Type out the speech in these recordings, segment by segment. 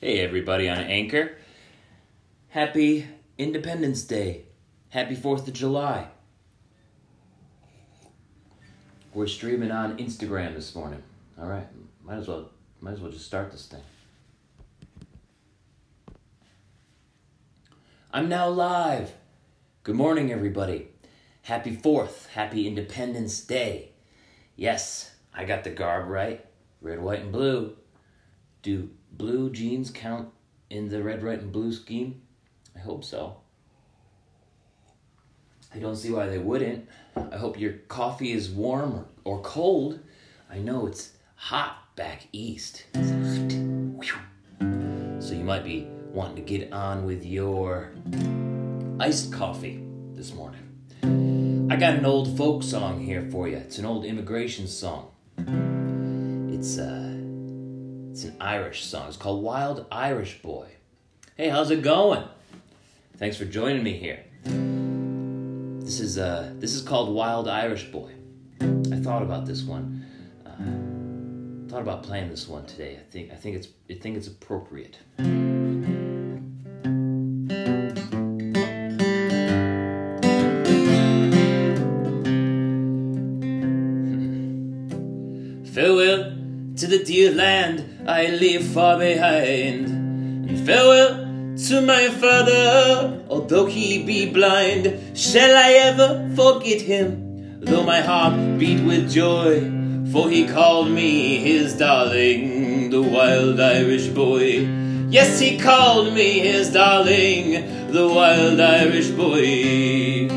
Hey, everybody on Anchor. Happy Independence Day. Happy 4th of July. We're streaming on Instagram this morning. All right, might as well might as well just start this thing. I'm now live. Good morning, everybody. Happy 4th. Happy Independence Day. Yes, I got the garb right. Red, white, and blue. Do blue jeans count in the red, white, and blue scheme? I hope so. I don't see why they wouldn't. I hope your coffee is warm or, or cold. I know it's hot back east. So you might be wanting to get on with your iced coffee this morning. I got an old folk song here for you. It's an old immigration song. It's uh it's an Irish song. It's called Wild Irish Boy. Hey, how's it going? Thanks for joining me here. This is uh this is called Wild Irish Boy. I thought about this one. Uh, thought about playing this one today. I think I think it's I think it's appropriate. The dear land I leave far behind, and farewell to my father, although he be blind. Shall I ever forget him, though my heart beat with joy? For he called me his darling, the wild Irish boy. Yes, he called me his darling, the wild Irish boy.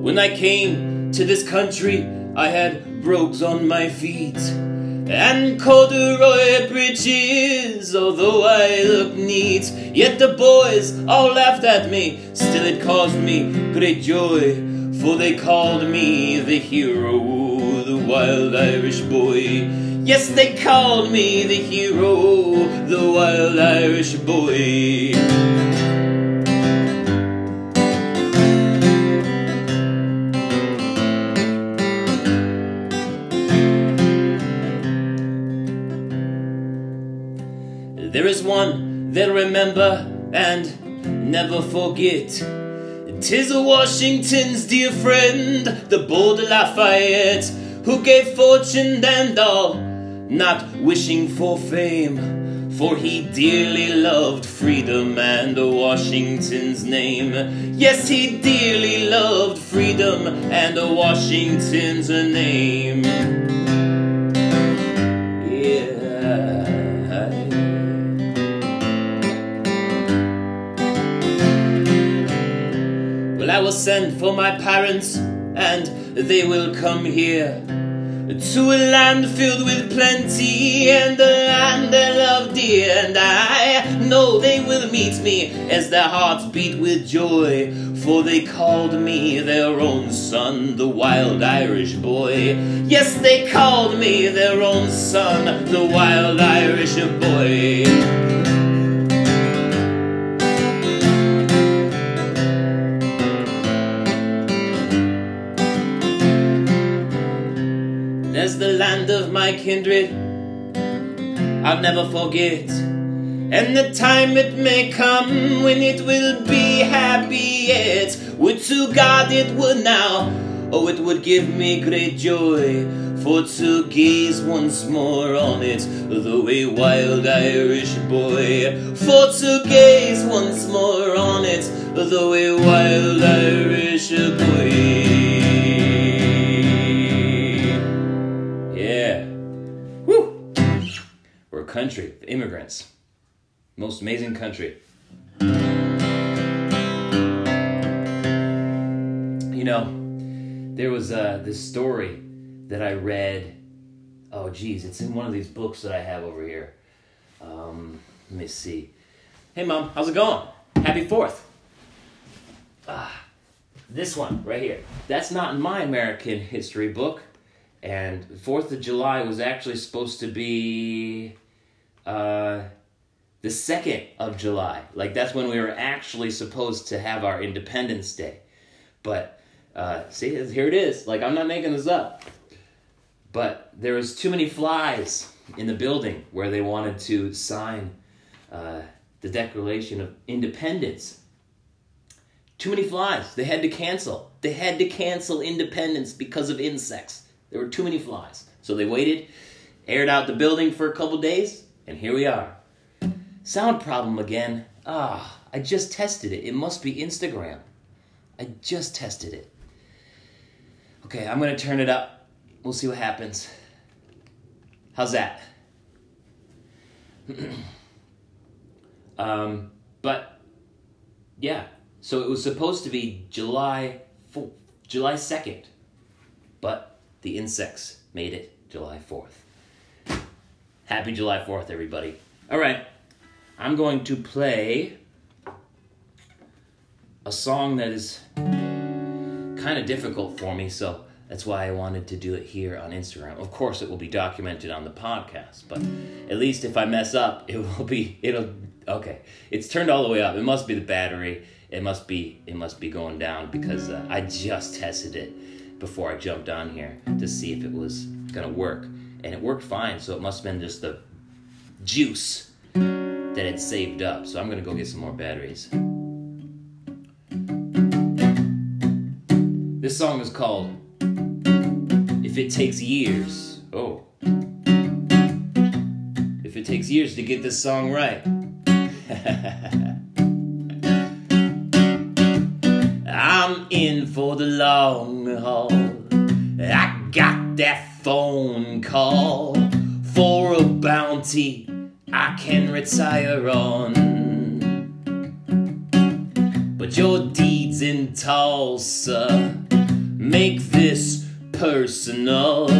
When I came to this country, I had brogues on my feet and corduroy breeches, although I looked neat. Yet the boys all laughed at me, still it caused me great joy, for they called me the hero, the wild Irish boy. Yes, they called me the hero, the wild Irish boy. They'll remember and never forget. Tis Washington's dear friend, the bold Lafayette, who gave fortune and all, not wishing for fame. For he dearly loved freedom and Washington's name. Yes, he dearly loved freedom and Washington's name. Will send for my parents, and they will come here to a land filled with plenty and a land they love dear. And I know they will meet me as their hearts beat with joy, for they called me their own son, the wild Irish boy. Yes, they called me their own son, the wild Irish boy. Land of my kindred I'll never forget. And the time it may come when it will be happy yet. Would to God it would now, oh, it would give me great joy. For to gaze once more on it, though a wild Irish boy. For to gaze once more on it, though a wild Irish boy. Country of immigrants. Most amazing country. You know, there was uh, this story that I read. Oh, geez, it's in one of these books that I have over here. Um, let me see. Hey, Mom, how's it going? Happy 4th. Ah, this one right here. That's not in my American history book. And 4th of July was actually supposed to be uh, the 2nd of July. Like, that's when we were actually supposed to have our Independence Day. But, uh, see, here it is. Like, I'm not making this up. But there was too many flies in the building where they wanted to sign uh, the Declaration of Independence. Too many flies. They had to cancel. They had to cancel independence because of insects. There were too many flies. So they waited, aired out the building for a couple days, and here we are. Sound problem again. Ah, I just tested it. It must be Instagram. I just tested it. Okay, I'm to turn it up. We'll see what happens. How's that? um, but yeah, so it was supposed to be July 4th, July 2nd, but the insects made it July 4th. Happy July 4th, everybody. All right, I'm going to play a song that is kind of difficult for me, so that's why I wanted to do it here on Instagram. Of course, it will be documented on the podcast, but at least if I mess up, it will be it'll okay. It's turned all the way up. It must be the battery. It must be it must be going down because uh, I just tested it before I jumped on here to see if it was gonna work, and it worked fine. So it must have been just the juice that had saved up. So I'm gonna go get some more batteries. This song is called If It Takes Years. Oh. If it takes years to get this song right. I'm in for the long haul. I got that phone call for a bounty I can retire on. But your deeds in Tulsa make this personal.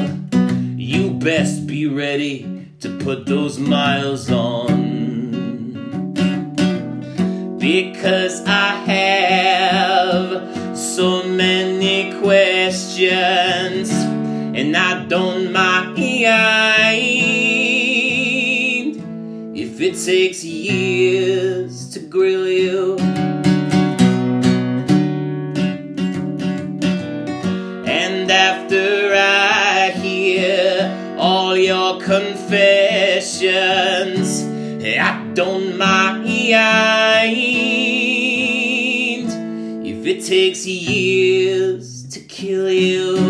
You best be ready to put those miles on. Because I have so many questions, I don't mind if it takes years to grill you. And after I hear all your confessions, I don't mind if it takes years to kill you.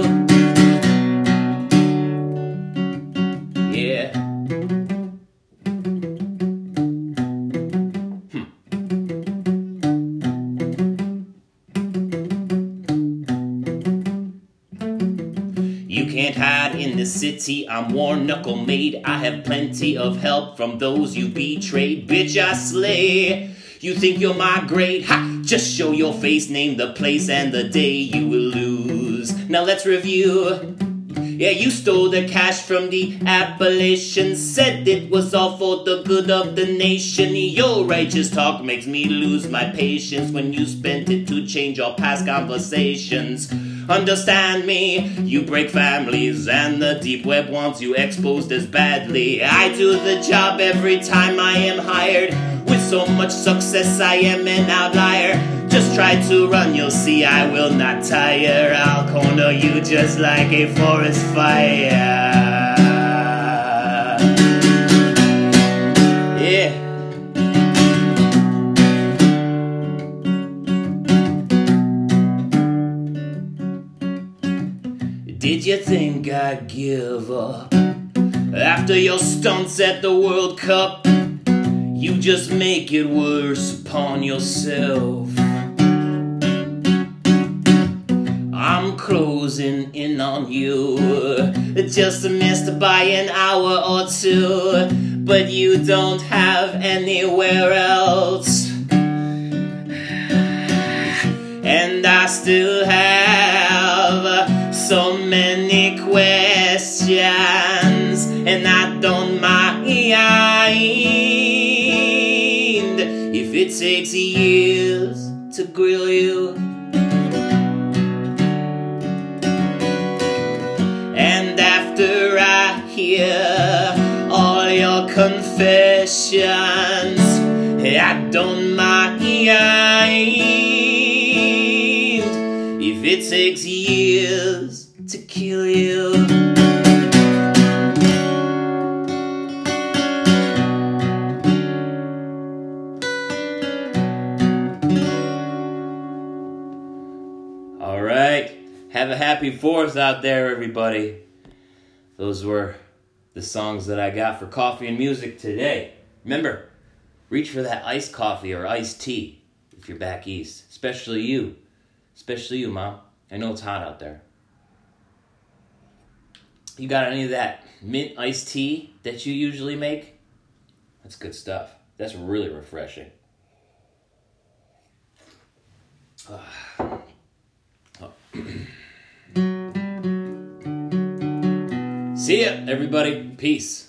Can't hide in the city, I'm war knuckle made. I have plenty of help from those you betrayed. Bitch, I slay. You think you're my great? Ha! Just show your face, name the place and the day you will lose. Now let's review. Yeah, you stole the cash from the Appalachians, said it was all for the good of the nation. Your righteous talk makes me lose my patience when you spent it to change our past conversations. Understand me, you break families, and the deep web wants you exposed as badly. I do the job every time I am hired. With so much success, I am an outlier. Just try to run, you'll see I will not tire. I'll corner you just like a forest fire. You think I'd give up? After your stunts at the World Cup, you just make it worse upon yourself. I'm closing in on you, just missed by an hour or two, but you don't have anywhere else. And I don't mind if it takes years to grill you. And after I hear all your confessions, I don't mind if it takes years to kill you. Have a happy fourth out there, everybody. Those were the songs that I got for coffee and music today. Remember, reach for that iced coffee or iced tea if you're back east. Especially you. Especially you, Mom. I know it's hot out there. You got any of that mint iced tea that you usually make? That's good stuff. That's really refreshing. Ah. Oh. See ya, everybody. Peace.